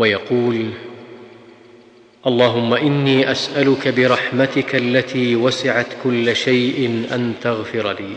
ويقول اللهم إني أسألك برحمتك التي وسعت كل شيء أن تغفر لي.